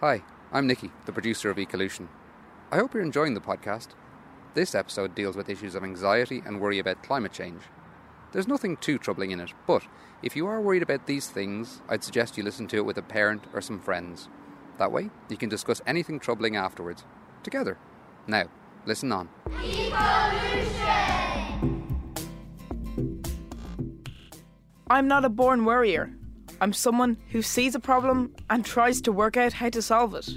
Hi, I'm Nikki, the producer of Ecolution. I hope you're enjoying the podcast. This episode deals with issues of anxiety and worry about climate change. There's nothing too troubling in it, but if you are worried about these things, I'd suggest you listen to it with a parent or some friends. That way, you can discuss anything troubling afterwards, together. Now, listen on. I'm not a born worrier. I'm someone who sees a problem and tries to work out how to solve it.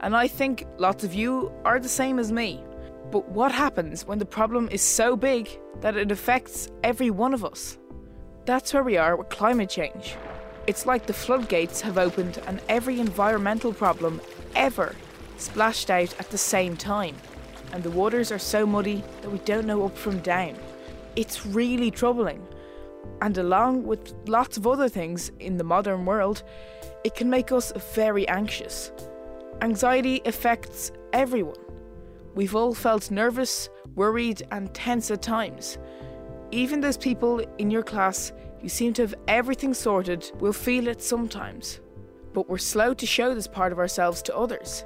And I think lots of you are the same as me. But what happens when the problem is so big that it affects every one of us? That's where we are with climate change. It's like the floodgates have opened and every environmental problem ever splashed out at the same time. And the waters are so muddy that we don't know up from down. It's really troubling. And along with lots of other things in the modern world, it can make us very anxious. Anxiety affects everyone. We've all felt nervous, worried, and tense at times. Even those people in your class who seem to have everything sorted will feel it sometimes. But we're slow to show this part of ourselves to others.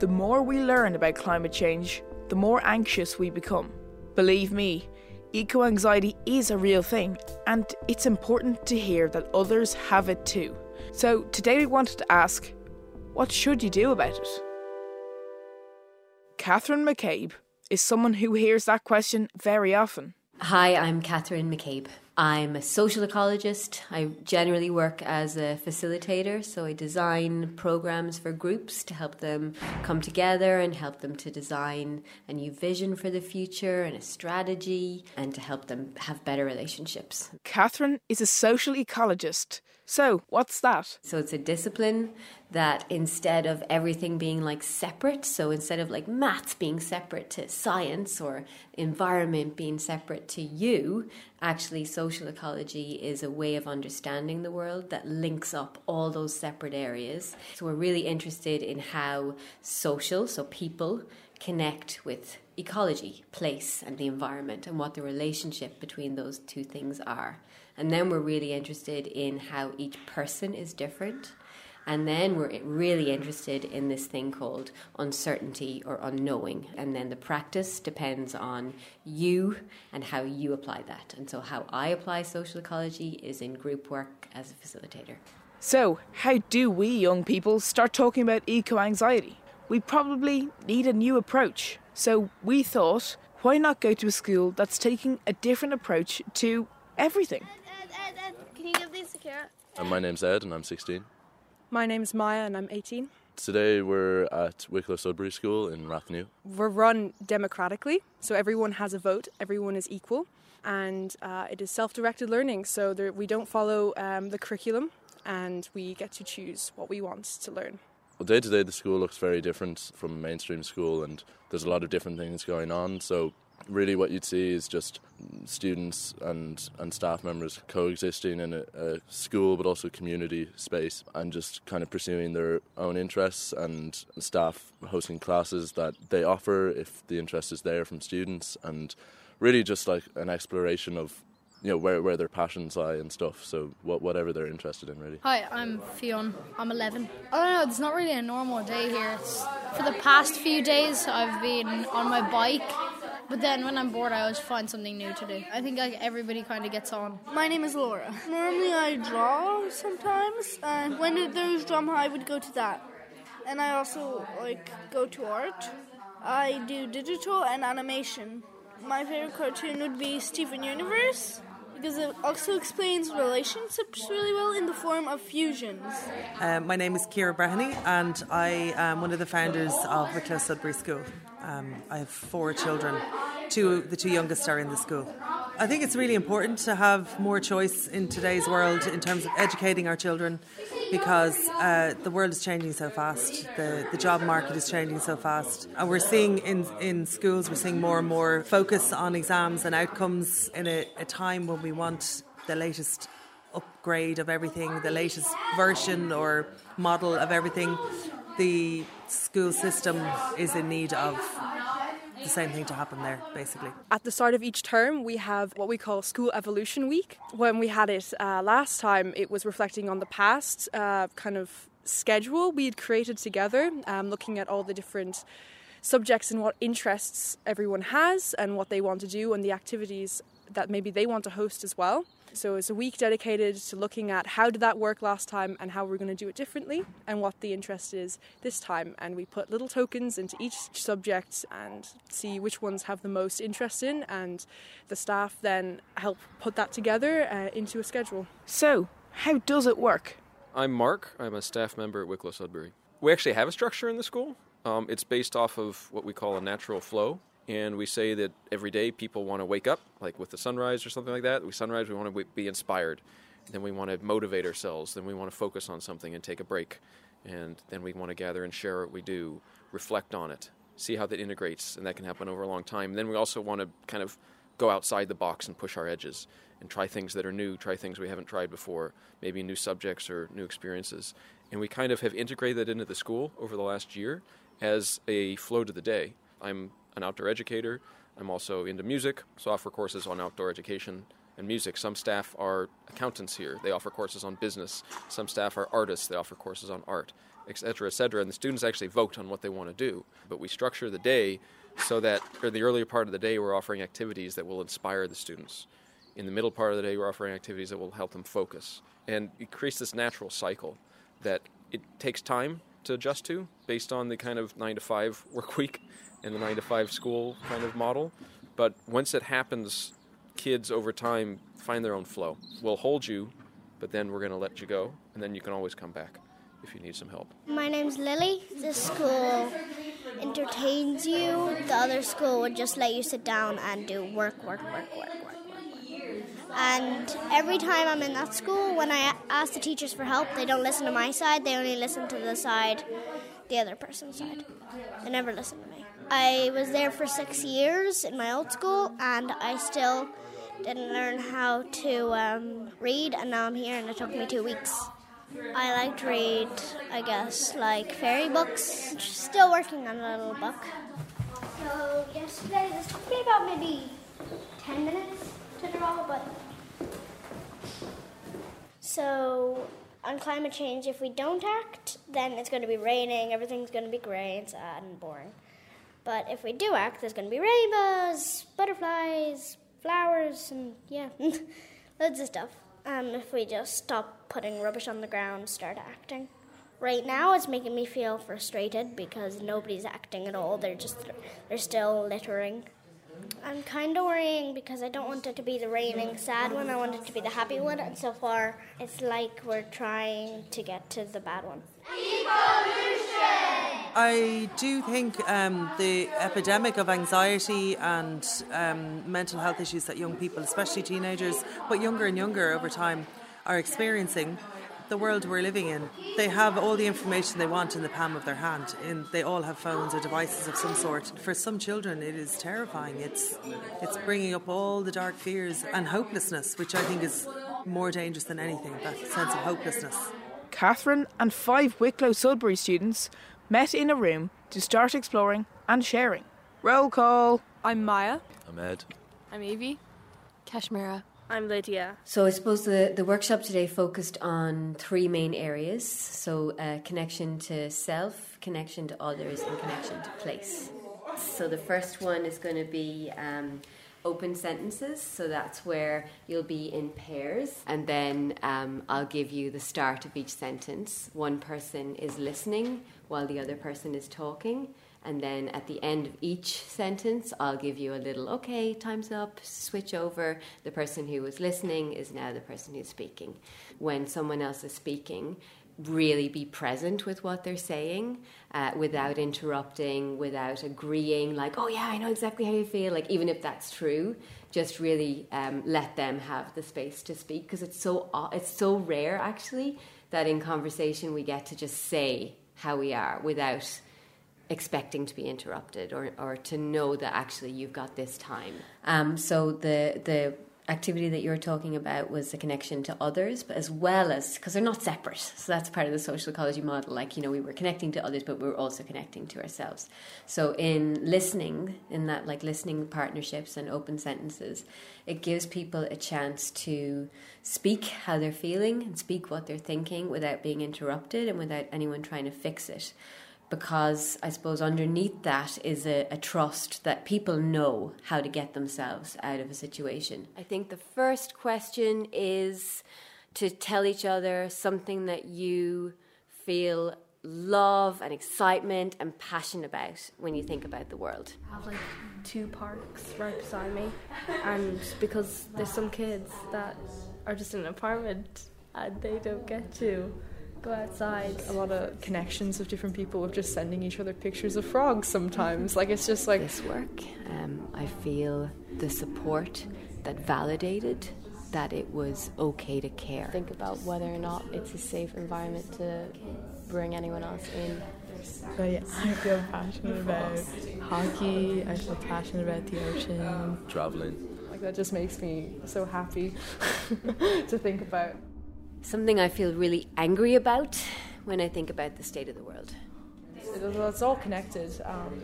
The more we learn about climate change, the more anxious we become. Believe me, eco anxiety is a real thing, and it's important to hear that others have it too. So, today we wanted to ask what should you do about it? Catherine McCabe is someone who hears that question very often. Hi, I'm Catherine McCabe. I'm a social ecologist. I generally work as a facilitator, so I design programs for groups to help them come together and help them to design a new vision for the future and a strategy and to help them have better relationships. Catherine is a social ecologist. So, what's that? So, it's a discipline that instead of everything being like separate, so instead of like maths being separate to science or environment being separate to you, actually social ecology is a way of understanding the world that links up all those separate areas. So we're really interested in how social, so people, connect with ecology, place, and the environment, and what the relationship between those two things are. And then we're really interested in how each person is different. And then we're really interested in this thing called uncertainty or unknowing. And then the practice depends on you and how you apply that. And so, how I apply social ecology is in group work as a facilitator. So, how do we young people start talking about eco anxiety? We probably need a new approach. So, we thought, why not go to a school that's taking a different approach to everything? Ed, Ed, Ed, can you give these to Kira? And my name's Ed, and I'm 16. My name's Maya and I'm 18. Today we're at Wicklow Sudbury School in Rathnew. We're run democratically, so everyone has a vote, everyone is equal, and uh, it is self directed learning, so there, we don't follow um, the curriculum and we get to choose what we want to learn. Well, day to day, the school looks very different from a mainstream school, and there's a lot of different things going on. So, really, what you'd see is just students and, and staff members coexisting in a, a, school but also community space and just kind of pursuing their own interests and staff hosting classes that they offer if the interest is there from students and really just like an exploration of you know where, where their passions lie and stuff so what, whatever they're interested in really Hi, I'm Fionn. I'm 11. I don't know, it's not really a normal day here. It's, for the past few days, I've been on my bike but then when I'm bored, I always find something new to do. I think like everybody kind of gets on. My name is Laura. Normally I draw sometimes, and when there's drama, I would go to that. And I also like go to art. I do digital and animation. My favorite cartoon would be Steven Universe because it also explains relationships really well in the form of fusions. Um, my name is Kira Breheny, and I am one of the founders of Wicklow Sudbury School. Um, I have four children. Two, the two youngest are in the school. I think it's really important to have more choice in today's world in terms of educating our children because uh, the world is changing so fast. The, the job market is changing so fast. And we're seeing in, in schools, we're seeing more and more focus on exams and outcomes in a, a time when we want the latest upgrade of everything, the latest version or model of everything. The school system is in need of the same thing to happen there, basically. At the start of each term, we have what we call School Evolution Week. When we had it uh, last time, it was reflecting on the past, uh, kind of schedule we had created together, um, looking at all the different subjects and what interests everyone has and what they want to do and the activities that maybe they want to host as well. So it's a week dedicated to looking at how did that work last time and how we're going to do it differently and what the interest is this time. And we put little tokens into each subject and see which ones have the most interest in, and the staff then help put that together uh, into a schedule. So, how does it work? I'm Mark. I'm a staff member at Wicklow Sudbury. We actually have a structure in the school. Um, it's based off of what we call a natural flow and we say that every day people want to wake up, like with the sunrise or something like that. We sunrise, we want to be inspired. Then we want to motivate ourselves. Then we want to focus on something and take a break. And then we want to gather and share what we do, reflect on it, see how that integrates, and that can happen over a long time. And then we also want to kind of go outside the box and push our edges and try things that are new, try things we haven't tried before, maybe new subjects or new experiences. And we kind of have integrated that into the school over the last year as a flow to the day. I'm an outdoor educator. I'm also into music, so I offer courses on outdoor education and music. Some staff are accountants here. They offer courses on business. Some staff are artists. They offer courses on art, etc., etc. And the students actually vote on what they want to do. But we structure the day so that, or the earlier part of the day, we're offering activities that will inspire the students. In the middle part of the day, we're offering activities that will help them focus. And it creates this natural cycle that it takes time to adjust to based on the kind of nine to five work week in the nine to five school kind of model. But once it happens, kids over time find their own flow. We'll hold you, but then we're going to let you go, and then you can always come back if you need some help. My name's Lily. The school entertains you. The other school would just let you sit down and do work, work, work, work. And every time I'm in that school, when I ask the teachers for help, they don't listen to my side. They only listen to the side, the other person's side. They never listen to me. I was there for six years in my old school, and I still didn't learn how to um, read, and now I'm here, and it took me two weeks. I like to read, I guess, like fairy books. Still working on a little book. So yesterday, this took me about maybe 10 minutes to draw, but. So on climate change, if we don't act, then it's going to be raining, everything's going to be grey and sad and boring. But if we do act, there's going to be rainbows, butterflies, flowers, and yeah, loads of stuff. Um, if we just stop putting rubbish on the ground, start acting. Right now, it's making me feel frustrated because nobody's acting at all. They're just they're still littering. I'm kind of worrying because I don't want it to be the raining sad one. I want it to be the happy one. And so far, it's like we're trying to get to the bad one. I do think um, the epidemic of anxiety and um, mental health issues that young people, especially teenagers, but younger and younger over time, are experiencing. The world we're living in, they have all the information they want in the palm of their hand. And they all have phones or devices of some sort. For some children, it is terrifying. It's it's bringing up all the dark fears and hopelessness, which I think is more dangerous than anything. That sense of hopelessness. Catherine and five Wicklow Sudbury students met in a room to start exploring and sharing. Roll call. I'm Maya. I'm Ed. I'm Evie. Kashmira. I'm Lydia. So I suppose the, the workshop today focused on three main areas. So uh, connection to self, connection to others, and connection to place. So the first one is going to be um, open sentences. So that's where you'll be in pairs, and then um, I'll give you the start of each sentence. One person is listening while the other person is talking. And then at the end of each sentence, I'll give you a little, okay, time's up, switch over. The person who was listening is now the person who's speaking. When someone else is speaking, really be present with what they're saying uh, without interrupting, without agreeing, like, oh yeah, I know exactly how you feel, like, even if that's true. Just really um, let them have the space to speak because it's so it's so rare actually that in conversation we get to just say how we are without expecting to be interrupted or, or to know that actually you've got this time. Um, so the the activity that you were talking about was the connection to others, but as well as because they're not separate. So that's part of the social ecology model. Like you know, we were connecting to others, but we were also connecting to ourselves. So in listening, in that like listening partnerships and open sentences, it gives people a chance to speak how they're feeling and speak what they're thinking without being interrupted and without anyone trying to fix it because I suppose underneath that is a, a, trust that people know how to get themselves out of a situation. I think the first question is to tell each other something that you feel love and excitement and passion about when you think about the world. I have like two parks right beside me, and because there's some kids that are just in an apartment and they don't get to go outside. A lot of connections of different people of just sending each other pictures of frogs sometimes. Like it's just like this work. Um, I feel the support that validated that it was okay to care. Think about whether or not it's a safe environment to bring anyone else in. But yeah, I feel passionate about hockey. I feel passionate about the ocean. Traveling. Like that just makes me so happy to think about something I feel really angry about when I think about the state of the world. It's all connected. Um,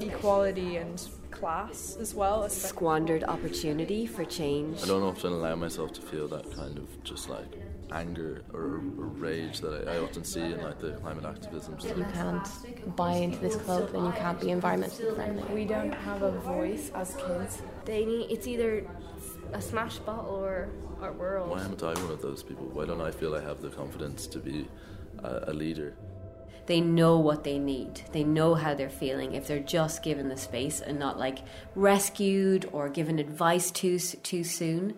equality and class as well. Squandered opportunity for change. I don't often allow myself to feel that kind of just like anger or, or rage that I, I, often see in like the climate activism stuff. You can't buy into this club and you can't be environmentally friendly. We don't have a voice as kids. They need it's either a smash bottle or our world. Why am I one of those people? Why don't I feel I have the confidence to be a, a leader? They know what they need. They know how they're feeling if they're just given the space and not like rescued or given advice too too soon.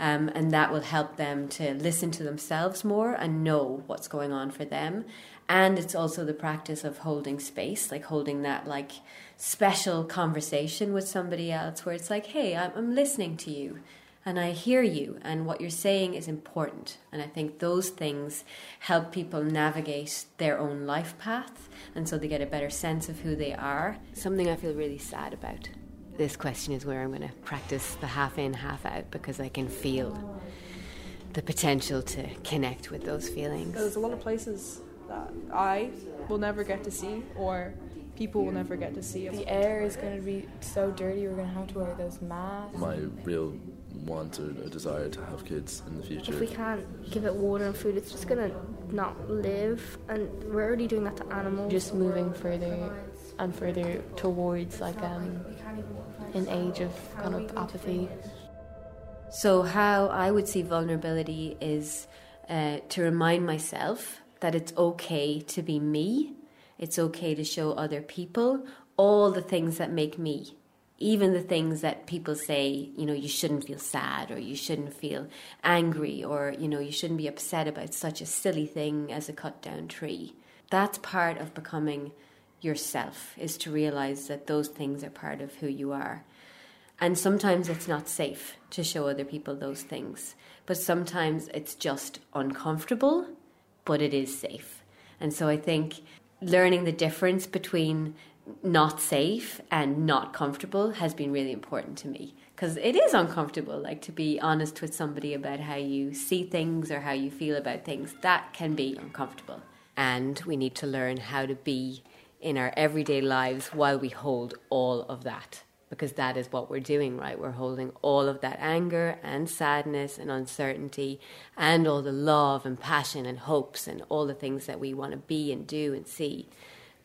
Um, and that will help them to listen to themselves more and know what's going on for them. And it's also the practice of holding space, like holding that like special conversation with somebody else, where it's like, "Hey, I'm, I'm listening to you." And I hear you, and what you're saying is important. And I think those things help people navigate their own life path, and so they get a better sense of who they are. Something I feel really sad about. This question is where I'm going to practice the half in, half out because I can feel the potential to connect with those feelings. There's a lot of places that I will never get to see, or people will never get to see. The air is going to be so dirty, we're going to have to wear those masks. My real want or a desire to have kids in the future. If we can't give it water and food, it's just gonna not live, and we're already doing that to animals. Just moving further and further towards like um, an age of kind of apathy. So, how I would see vulnerability is uh, to remind myself that it's okay to be me. It's okay to show other people all the things that make me even the things that people say, you know, you shouldn't feel sad or you shouldn't feel angry or, you know, you shouldn't be upset about such a silly thing as a cut down tree. That's part of becoming yourself, is to realize that those things are part of who you are. And sometimes it's not safe to show other people those things, but sometimes it's just uncomfortable, but it is safe. And so I think learning the difference between not safe and not comfortable has been really important to me. Because it is uncomfortable like to be honest with somebody about how you see things or how you feel about things. That can be uncomfortable. And we need to learn how to be in our everyday lives while we hold all of that. Because that is what we're doing right? We're holding all of that anger and sadness and uncertainty and all the love and passion and hopes and all the things that we want to be and do and see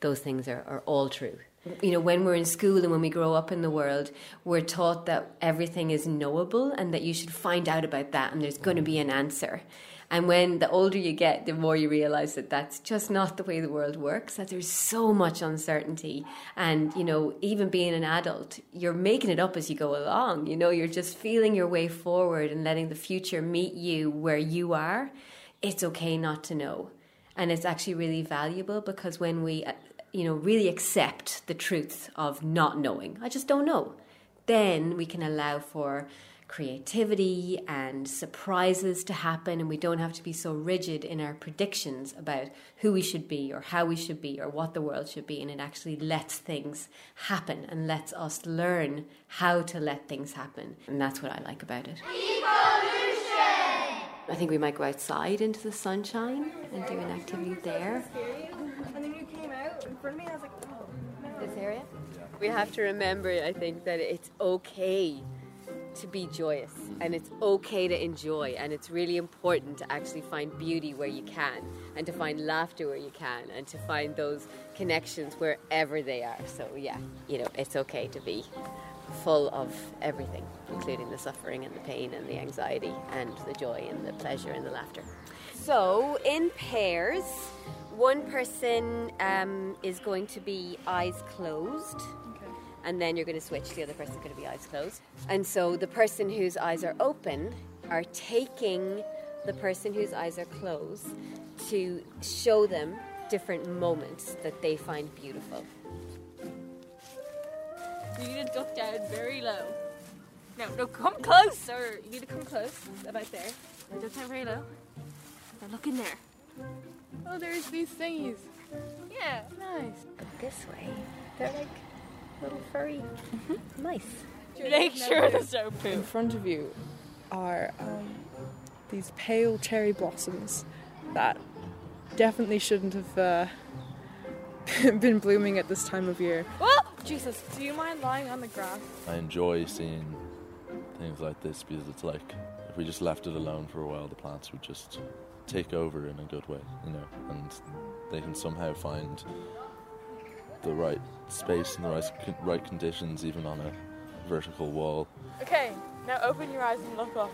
those things are, are all true. You know, when we're in school and when we grow up in the world, we're taught that everything is knowable and that you should find out about that and there's going to be an answer. And when the older you get, the more you realize that that's just not the way the world works, that there's so much uncertainty. And, you know, even being an adult, you're making it up as you go along. You know, you're just feeling your way forward and letting the future meet you where you are. It's okay not to know. And it's actually really valuable because when we you know, really accept the truth of not knowing. I just don't know. Then we can allow for creativity and surprises to happen, and we don't have to be so rigid in our predictions about who we should be or how we should be or what the world should be. And it actually lets things happen and lets us learn how to let things happen. And that's what I like about it. Evolution! I think we might go outside into the sunshine and do an activity there. And then you came out in front of me, I was like, oh, no. This area? We have to remember, I think, that it's okay to be joyous and it's okay to enjoy and it's really important to actually find beauty where you can and to find laughter where you can and to find those connections wherever they are. So yeah, you know, it's okay to be full of everything, including the suffering and the pain and the anxiety and the joy and the pleasure and the laughter. So in pairs, one person um, is going to be eyes closed and then you're going to switch. The other person's going to be eyes closed. And so the person whose eyes are open are taking the person whose eyes are closed to show them different moments that they find beautiful. You need to duck down very low. No, no, come closer. You need to come close, about there. Duck down very low. Now look in there. Oh, there's these thingies. Yeah. Nice. But this way. They're like little furry mice. Make sure the soap In front of you are um, these pale cherry blossoms that definitely shouldn't have uh, been blooming at this time of year. Oh, Jesus. Do you mind lying on the grass? I enjoy seeing things like this because it's like if we just left it alone for a while, the plants would just take over in a good way, you know, and they can somehow find the right space and the right, right conditions, even on a vertical wall. Okay, now open your eyes and look up.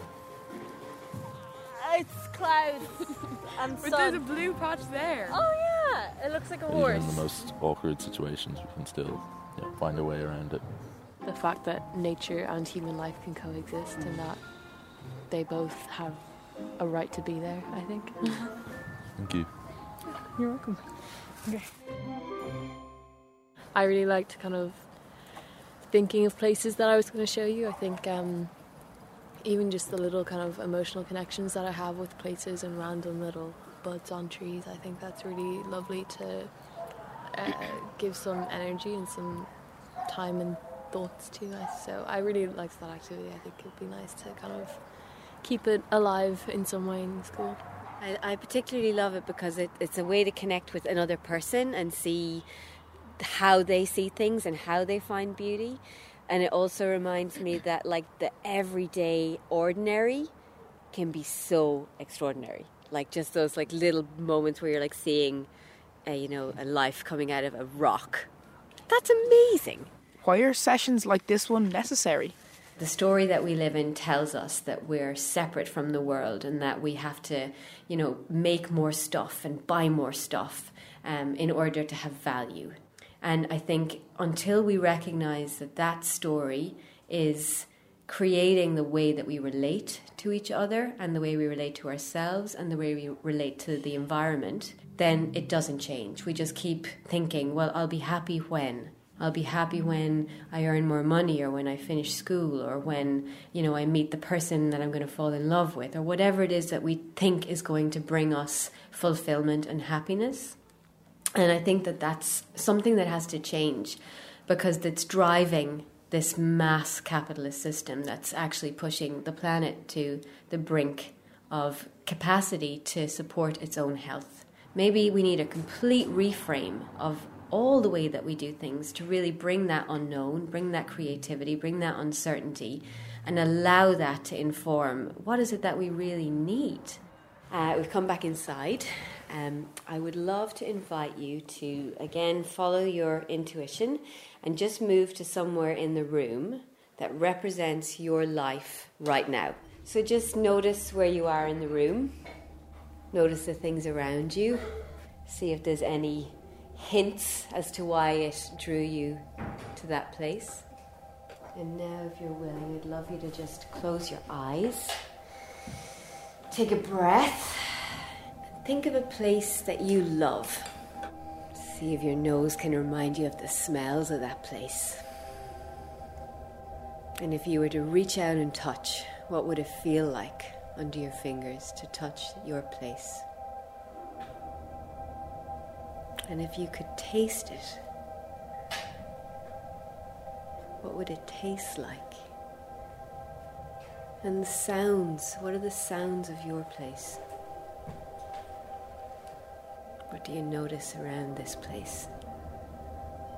Uh, it's clouds and But sun. there's a blue patch there. Oh yeah, it looks like a Even horse. in the most awkward situations, we can still yeah, find a way around it. The fact that nature and human life can coexist and that they both have a right to be there, I think. Thank you. You're welcome. Okay. I really liked kind of thinking of places that I was going to show you. I think um, even just the little kind of emotional connections that I have with places and random little buds on trees, I think that's really lovely to uh, give some energy and some time and thoughts to. So I really liked that activity. I think it'd be nice to kind of keep it alive in some way in school. I, I particularly love it because it, it's a way to connect with another person and see how they see things and how they find beauty. And it also reminds me that, like, the everyday ordinary can be so extraordinary. Like, just those, like, little moments where you're, like, seeing, a, you know, a life coming out of a rock. That's amazing. Why are sessions like this one necessary? The story that we live in tells us that we're separate from the world and that we have to, you know, make more stuff and buy more stuff um, in order to have value. And I think until we recognize that that story is creating the way that we relate to each other and the way we relate to ourselves and the way we relate to the environment, then it doesn't change. We just keep thinking, well, I'll be happy when. I'll be happy when I earn more money or when I finish school or when, you know, I meet the person that I'm going to fall in love with or whatever it is that we think is going to bring us fulfillment and happiness. And I think that that's something that has to change because it's driving this mass capitalist system that's actually pushing the planet to the brink of capacity to support its own health. Maybe we need a complete reframe of all the way that we do things to really bring that unknown, bring that creativity, bring that uncertainty, and allow that to inform what is it that we really need. Uh, we've come back inside. Um, I would love to invite you to again follow your intuition and just move to somewhere in the room that represents your life right now. So just notice where you are in the room, notice the things around you, see if there's any hints as to why it drew you to that place. And now, if you're willing, I'd love you to just close your eyes, take a breath, think of a place that you love. See if your nose can remind you of the smells of that place. And if you were to reach out and touch, what would it feel like under your fingers to touch your place? And if you could taste it, what would it taste like? And the sounds, what are the sounds of your place? What do you notice around this place?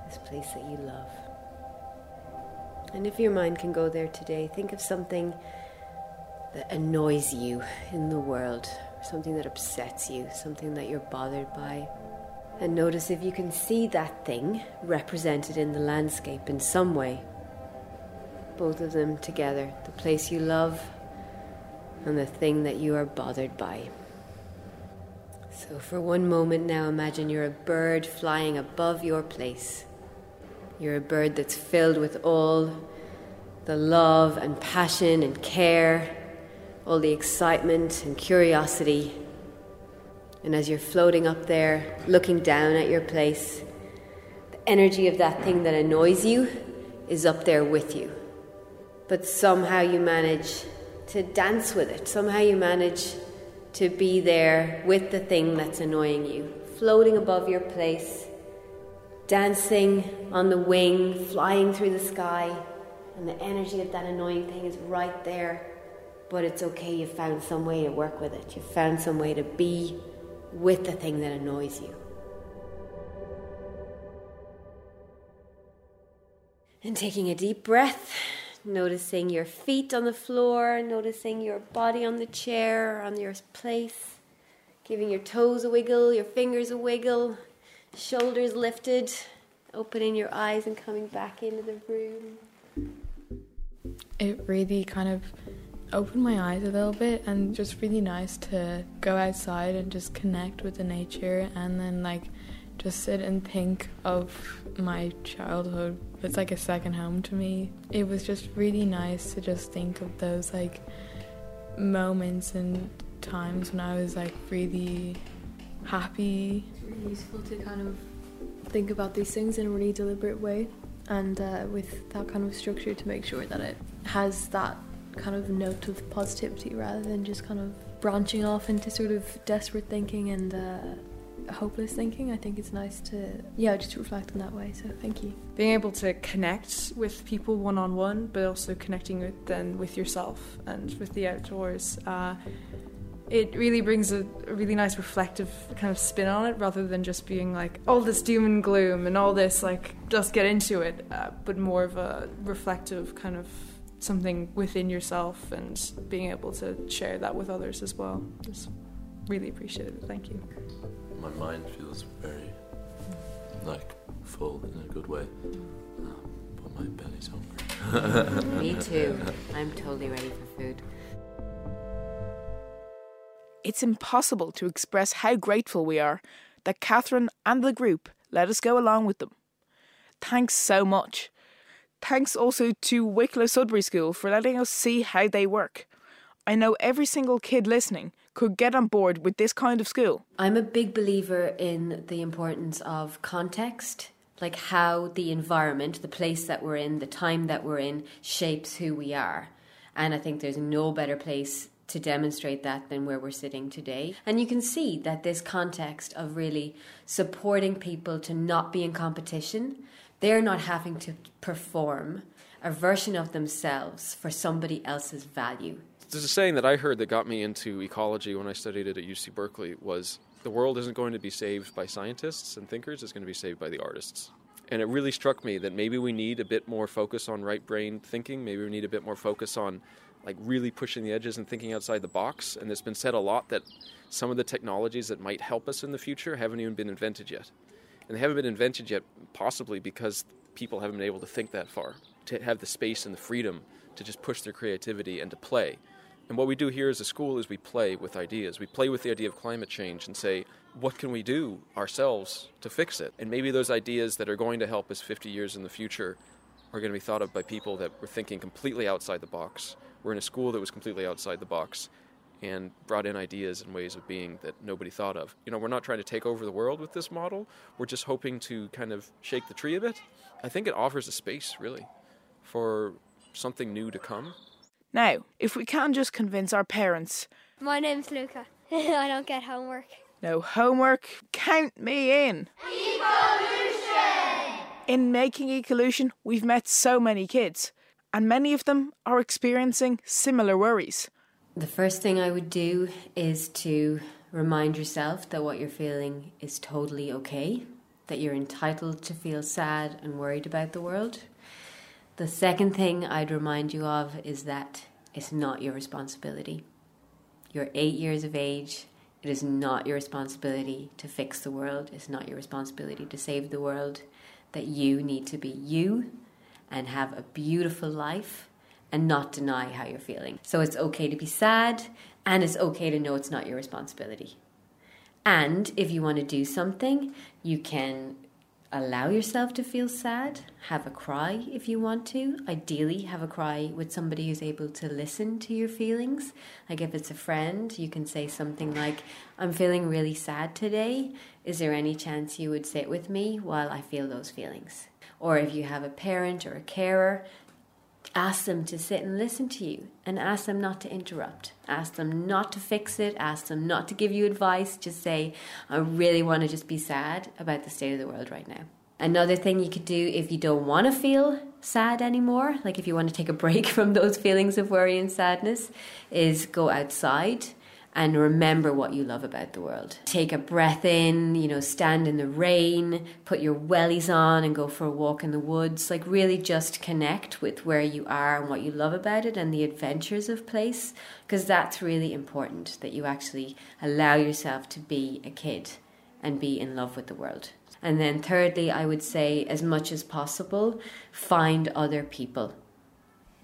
This place that you love. And if your mind can go there today, think of something that annoys you in the world, something that upsets you, something that you're bothered by. And notice if you can see that thing represented in the landscape in some way. Both of them together the place you love and the thing that you are bothered by. So, for one moment now, imagine you're a bird flying above your place. You're a bird that's filled with all the love and passion and care, all the excitement and curiosity. And as you're floating up there, looking down at your place, the energy of that thing that annoys you is up there with you. But somehow you manage to dance with it. Somehow you manage to be there with the thing that's annoying you, floating above your place, dancing on the wing, flying through the sky, and the energy of that annoying thing is right there. But it's okay, you found some way to work with it. You found some way to be with the thing that annoys you. And taking a deep breath, noticing your feet on the floor, noticing your body on the chair, on your place, giving your toes a wiggle, your fingers a wiggle, shoulders lifted, opening your eyes and coming back into the room. It really kind of opened my eyes a little bit and just really nice to go outside and just connect with the nature and then like just sit and think of my childhood. It's like a second home to me. It was just really nice to just think of those like moments and times when I was like really happy. It's really useful to kind of think about these things in a really deliberate way and uh, with that kind of structure to make sure that it has that kind of note of positivity rather than just kind of branching off into sort of desperate thinking and uh, hopeless thinking. I think it's nice to, yeah, just reflect in that way. So thank you. Being able to connect with people one on one, but also connecting with then with yourself and with the outdoors. Uh, it really brings a, a, really nice reflective kind of spin on it rather than just being like all this doom and gloom and all this like just get into it uh, but more of a reflective kind of something within yourself and being able to share that with others as well. Just really appreciate it thank you. My mind feels very like full in a good way. Um, but my belly's hungry. Me too. I'm totally ready for food. It's impossible to express how grateful we are that Catherine and the group let us go along with them. Thanks so much. Thanks also to Wicklow Sudbury School for letting us see how they work. I know every single kid listening could get on board with this kind of school. I'm a big believer in the importance of context, like how the environment, the place that we're in, the time that we're in, shapes who we are. And I think there's no better place to demonstrate that than where we're sitting today. And you can see that this context of really supporting people to not be in competition, they're not having to perform a version of themselves for somebody else's value. There's a saying that I heard that got me into ecology when I studied it at UC Berkeley was the world isn't going to be saved by scientists and thinkers, it's going to be saved by the artists. And it really struck me that maybe we need a bit more focus on right brain thinking, maybe we need a bit more focus on like really pushing the edges and thinking outside the box. And it's been said a lot that some of the technologies that might help us in the future haven't even been invented yet. And they haven't been invented yet, possibly because people haven't been able to think that far, to have the space and the freedom to just push their creativity and to play. And what we do here as a school is we play with ideas. We play with the idea of climate change and say, what can we do ourselves to fix it? And maybe those ideas that are going to help us 50 years in the future are going to be thought of by people that were thinking completely outside the box we're in a school that was completely outside the box and brought in ideas and ways of being that nobody thought of. You know, we're not trying to take over the world with this model. We're just hoping to kind of shake the tree a bit. I think it offers a space, really, for something new to come. Now, if we can just convince our parents My name's Luca. I don't get homework. no homework, count me in. In making Ecolution, we've met so many kids, and many of them are experiencing similar worries. The first thing I would do is to remind yourself that what you're feeling is totally okay, that you're entitled to feel sad and worried about the world. The second thing I'd remind you of is that it's not your responsibility. You're eight years of age. It is not your responsibility to fix the world. It's not your responsibility to save the world. That you need to be you and have a beautiful life and not deny how you're feeling. So it's okay to be sad and it's okay to know it's not your responsibility. And if you want to do something, you can allow yourself to feel sad, have a cry if you want to. Ideally, have a cry with somebody who's able to listen to your feelings. Like if it's a friend, you can say something like, I'm feeling really sad today. Is there any chance you would sit with me while I feel those feelings? Or if you have a parent or a carer, ask them to sit and listen to you and ask them not to interrupt. Ask them not to fix it. Ask them not to give you advice. Just say, I really want to just be sad about the state of the world right now. Another thing you could do if you don't want to feel sad anymore, like if you want to take a break from those feelings of worry and sadness, is go outside and remember what you love about the world. Take a breath in, you know, stand in the rain, put your wellies on and go for a walk in the woods. Like, really just connect with where you are and what you love about it and the adventures of place, because that's really important that you actually allow yourself to be a kid and be in love with the world. And then, thirdly, I would say, as much as possible, find other people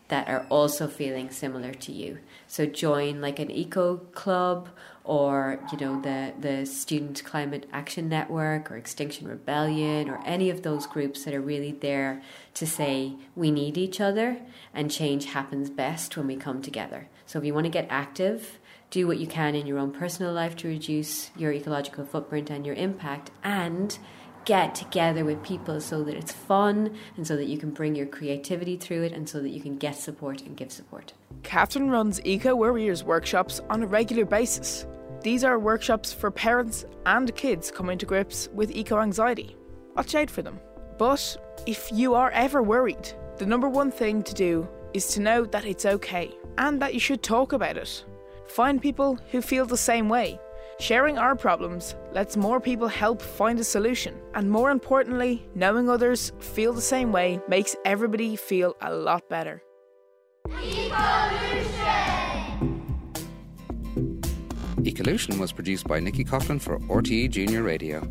that are also feeling similar to you. So join like an eco club or you know the the Student Climate Action Network or Extinction Rebellion or any of those groups that are really there to say we need each other and change happens best when we come together. So if you want to get active, do what you can in your own personal life to reduce your ecological footprint and your impact and get together with people so that it's fun and so that you can bring your creativity through it and so that you can get support and give support. Catherine runs Eco Warriors workshops on a regular basis. These are workshops for parents and kids coming to grips with eco anxiety. Watch out for them. But if you are ever worried, the number one thing to do is to know that it's okay and that you should talk about it. Find people who feel the same way. Sharing our problems lets more people help find a solution. And more importantly, knowing others feel the same way makes everybody feel a lot better. Ecolution was produced by Nikki Coughlin for RTE Junior Radio.